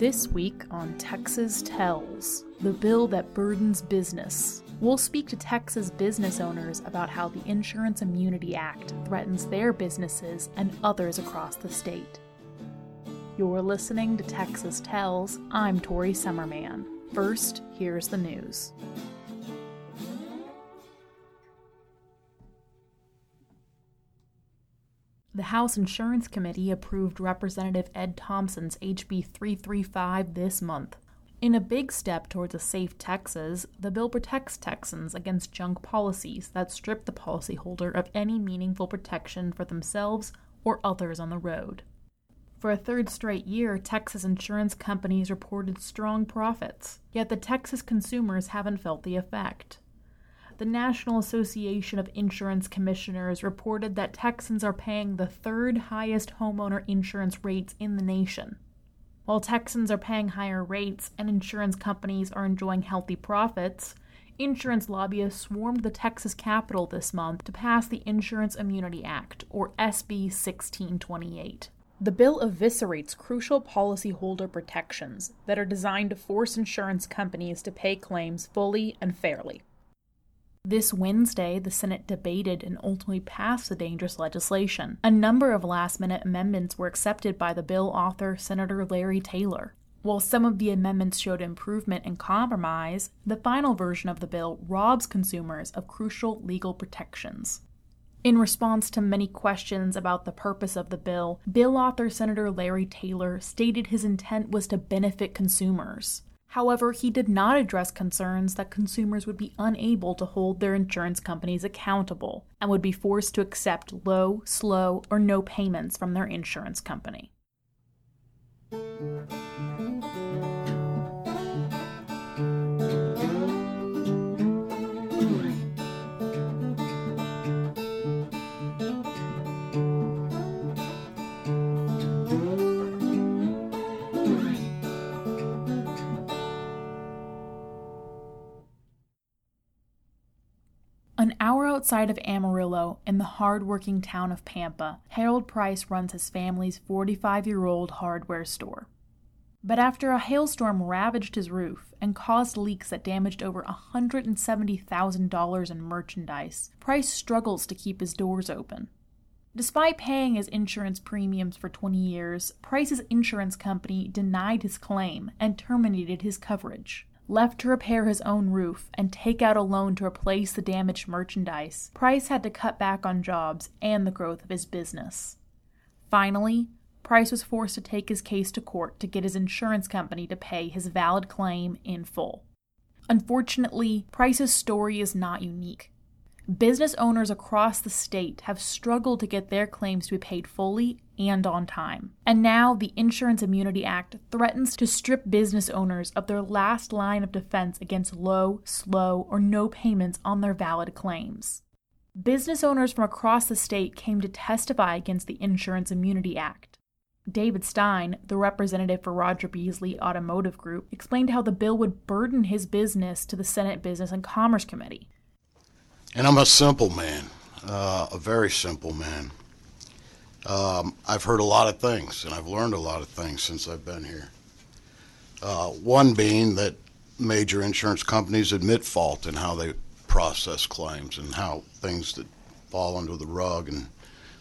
This week on Texas Tells, the bill that burdens business. We'll speak to Texas business owners about how the Insurance Immunity Act threatens their businesses and others across the state. You're listening to Texas Tells. I'm Tori Summerman. First, here's the news. The House Insurance Committee approved Representative Ed Thompson's HB 335 this month. In a big step towards a safe Texas, the bill protects Texans against junk policies that strip the policyholder of any meaningful protection for themselves or others on the road. For a third straight year, Texas insurance companies reported strong profits, yet the Texas consumers haven't felt the effect the National Association of Insurance Commissioners reported that Texans are paying the third highest homeowner insurance rates in the nation. While Texans are paying higher rates and insurance companies are enjoying healthy profits, insurance lobbyists swarmed the Texas Capitol this month to pass the Insurance Immunity Act, or SB 1628. The bill eviscerates crucial policyholder protections that are designed to force insurance companies to pay claims fully and fairly. This Wednesday, the Senate debated and ultimately passed the dangerous legislation. A number of last minute amendments were accepted by the bill author, Senator Larry Taylor. While some of the amendments showed improvement and compromise, the final version of the bill robs consumers of crucial legal protections. In response to many questions about the purpose of the bill, bill author Senator Larry Taylor stated his intent was to benefit consumers. However, he did not address concerns that consumers would be unable to hold their insurance companies accountable and would be forced to accept low, slow, or no payments from their insurance company. Outside of Amarillo, in the hard-working town of Pampa, Harold Price runs his family's 45 year old hardware store. But after a hailstorm ravaged his roof and caused leaks that damaged over $170,000 in merchandise, Price struggles to keep his doors open. Despite paying his insurance premiums for 20 years, Price's insurance company denied his claim and terminated his coverage left to repair his own roof and take out a loan to replace the damaged merchandise, Price had to cut back on jobs and the growth of his business. Finally, Price was forced to take his case to court to get his insurance company to pay his valid claim in full. Unfortunately, Price's story is not unique. Business owners across the state have struggled to get their claims to be paid fully and on time. And now the Insurance Immunity Act threatens to strip business owners of their last line of defense against low, slow, or no payments on their valid claims. Business owners from across the state came to testify against the Insurance Immunity Act. David Stein, the representative for Roger Beasley Automotive Group, explained how the bill would burden his business to the Senate Business and Commerce Committee. And I'm a simple man, uh, a very simple man. Um, I've heard a lot of things, and I've learned a lot of things since I've been here. Uh, one being that major insurance companies admit fault in how they process claims and how things that fall under the rug and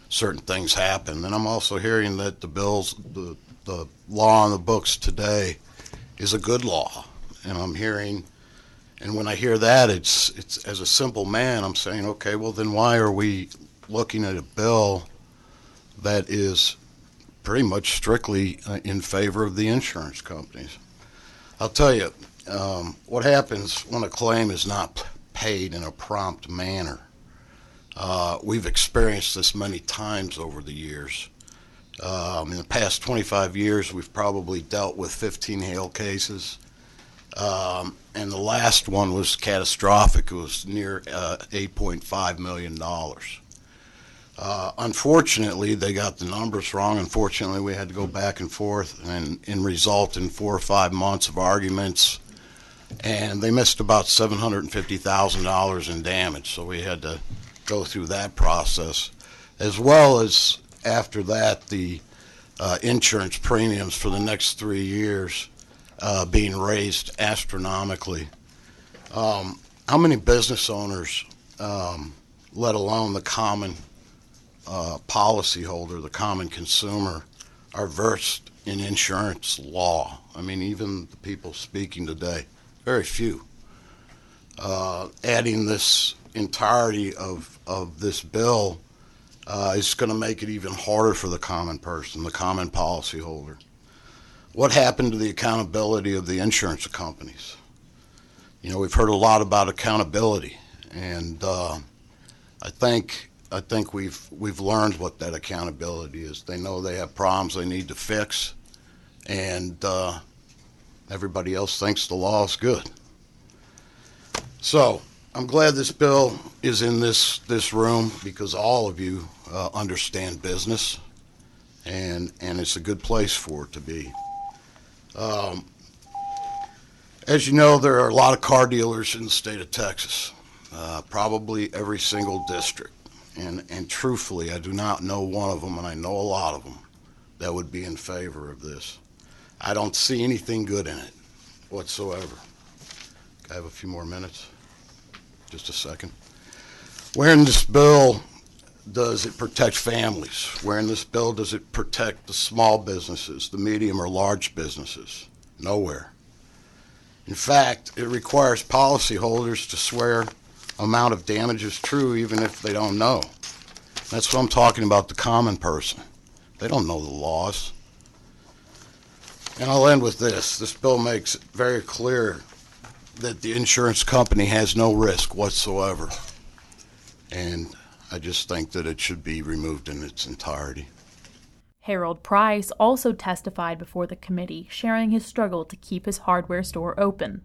certain things happen. And I'm also hearing that the bills, the, the law on the books today is a good law. And I'm hearing and when I hear that, it's it's as a simple man, I'm saying, okay, well then why are we looking at a bill that is pretty much strictly uh, in favor of the insurance companies? I'll tell you um, what happens when a claim is not paid in a prompt manner. Uh, we've experienced this many times over the years. Um, in the past 25 years, we've probably dealt with 15 hail cases. Um, and the last one was catastrophic. It was near uh, $8.5 million. Uh, unfortunately, they got the numbers wrong. Unfortunately, we had to go back and forth and, and result in four or five months of arguments. And they missed about $750,000 in damage. So we had to go through that process. As well as after that, the uh, insurance premiums for the next three years uh, being raised astronomically. Um, how many business owners, um, let alone the common uh, policyholder, the common consumer, are versed in insurance law? I mean, even the people speaking today, very few. Uh, adding this entirety of, of this bill uh, is going to make it even harder for the common person, the common policyholder. What happened to the accountability of the insurance companies? You know, we've heard a lot about accountability, and uh, I think I think we've we've learned what that accountability is. They know they have problems they need to fix, and uh, everybody else thinks the law is good. So I'm glad this bill is in this this room because all of you uh, understand business, and and it's a good place for it to be. Um, as you know, there are a lot of car dealers in the state of Texas, uh, probably every single district. And, and truthfully, I do not know one of them, and I know a lot of them, that would be in favor of this. I don't see anything good in it whatsoever. I have a few more minutes? Just a second. Where in this bill does it protect families? Where in this bill does it protect the small businesses, the medium or large businesses? Nowhere. In fact, it requires policyholders to swear amount of damage is true even if they don't know. That's what I'm talking about the common person. They don't know the laws. And I'll end with this. This bill makes it very clear that the insurance company has no risk whatsoever. And I just think that it should be removed in its entirety. Harold Price also testified before the committee, sharing his struggle to keep his hardware store open.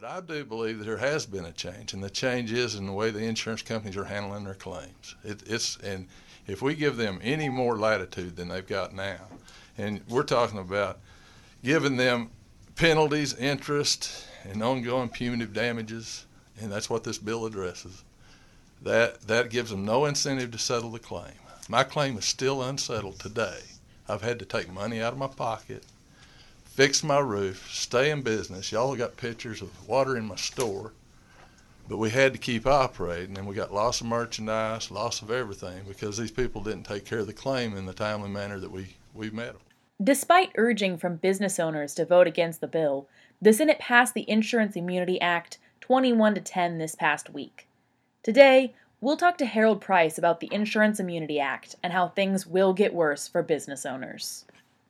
But I do believe that there has been a change, and the change is in the way the insurance companies are handling their claims. It, it's and if we give them any more latitude than they've got now, and we're talking about giving them penalties, interest, and ongoing punitive damages, and that's what this bill addresses. That that gives them no incentive to settle the claim. My claim is still unsettled today. I've had to take money out of my pocket, fix my roof, stay in business. Y'all got pictures of water in my store, but we had to keep operating, and we got loss of merchandise, loss of everything because these people didn't take care of the claim in the timely manner that we, we met them. Despite urging from business owners to vote against the bill, the Senate passed the Insurance Immunity Act 21 to 10 this past week. Today, We'll talk to Harold Price about the Insurance Immunity Act and how things will get worse for business owners.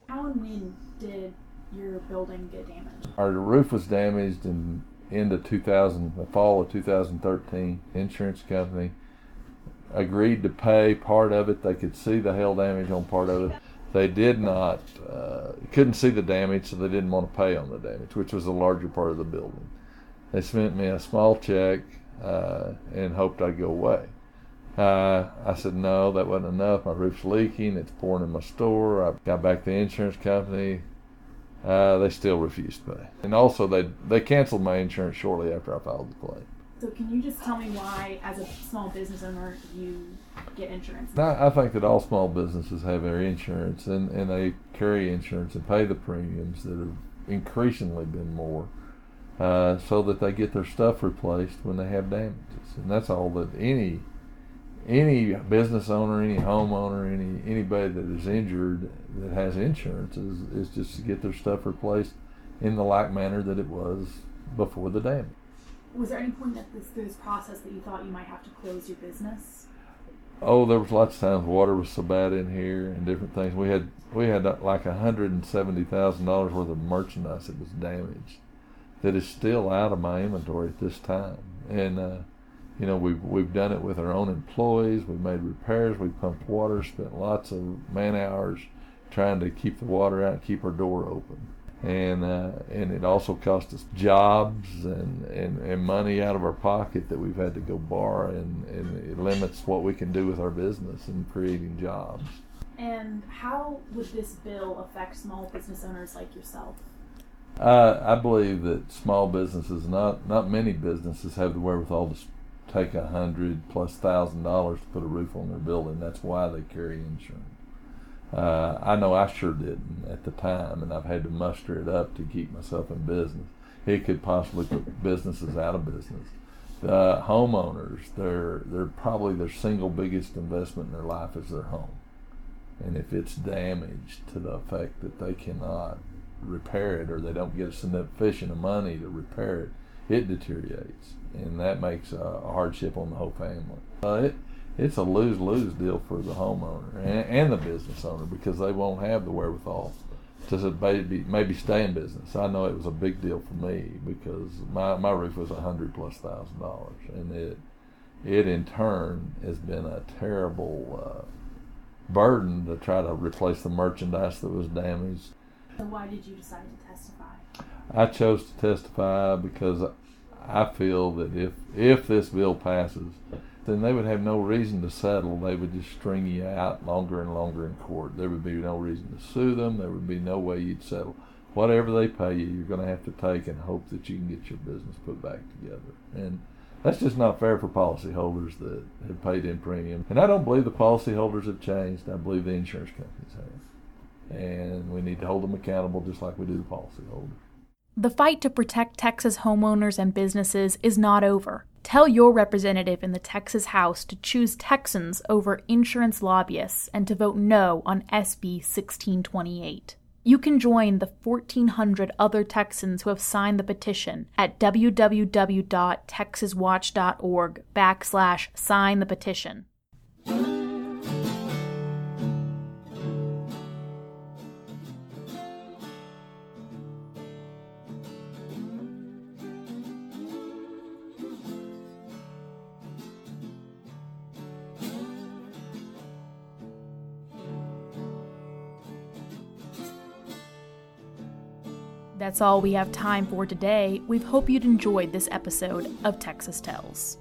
How and when did your building get damaged? Our roof was damaged in end of 2000, the fall of 2013. Insurance company agreed to pay part of it. They could see the hail damage on part of it. They did not, uh, couldn't see the damage, so they didn't want to pay on the damage, which was the larger part of the building. They sent me a small check uh, and hoped I'd go away. Uh, I said, no, that wasn't enough. My roof's leaking. It's pouring in my store. I got back to the insurance company. Uh, they still refused to pay. And also, they, they canceled my insurance shortly after I filed the claim. So, can you just tell me why, as a small business owner, you get insurance? I, I think that all small businesses have their insurance and, and they carry insurance and pay the premiums that have increasingly been more uh, so that they get their stuff replaced when they have damages. And that's all that any any business owner, any homeowner, any anybody that is injured that has insurance is, is just to get their stuff replaced in the like manner that it was before the damage. Was there any point at this through this process that you thought you might have to close your business? Oh, there was lots of times water was so bad in here and different things. We had we had like a hundred and seventy thousand dollars worth of merchandise that was damaged that is still out of my inventory at this time. And uh, you know, we've we've done it with our own employees. We've made repairs. We've pumped water. Spent lots of man hours trying to keep the water out, keep our door open. And uh, and it also cost us jobs and, and, and money out of our pocket that we've had to go borrow, and, and it limits what we can do with our business and creating jobs. And how would this bill affect small business owners like yourself? Uh, I believe that small businesses, not not many businesses, have to wear with all the wherewithal to take a hundred plus thousand dollars to put a roof on their building. That's why they carry insurance. Uh, I know I sure didn't at the time, and I've had to muster it up to keep myself in business. It could possibly put businesses out of business. The homeowners, they're they're probably their single biggest investment in their life is their home, and if it's damaged to the effect that they cannot repair it or they don't get sufficient of money to repair it, it deteriorates, and that makes a hardship on the whole family. Uh, it, it's a lose lose deal for the homeowner and, and, the business owner because they won't have the wherewithal to maybe, maybe stay in business. I know it was a big deal for me because my, my roof was a hundred plus thousand dollars, and it it in turn has been a terrible uh, burden to try to replace the merchandise that was damaged. So why did you decide to testify? I chose to testify because I feel that if if this bill passes then they would have no reason to settle. They would just string you out longer and longer in court. There would be no reason to sue them. There would be no way you'd settle. Whatever they pay you, you're going to have to take and hope that you can get your business put back together. And that's just not fair for policyholders that have paid in premium. And I don't believe the policyholders have changed. I believe the insurance companies have. And we need to hold them accountable just like we do the policyholders. The fight to protect Texas homeowners and businesses is not over. Tell your representative in the Texas House to choose Texans over insurance lobbyists and to vote no on SB 1628. You can join the 1,400 other Texans who have signed the petition at www.texaswatch.org backslash sign the petition. That's all we have time for today. We hope you'd enjoyed this episode of Texas Tells.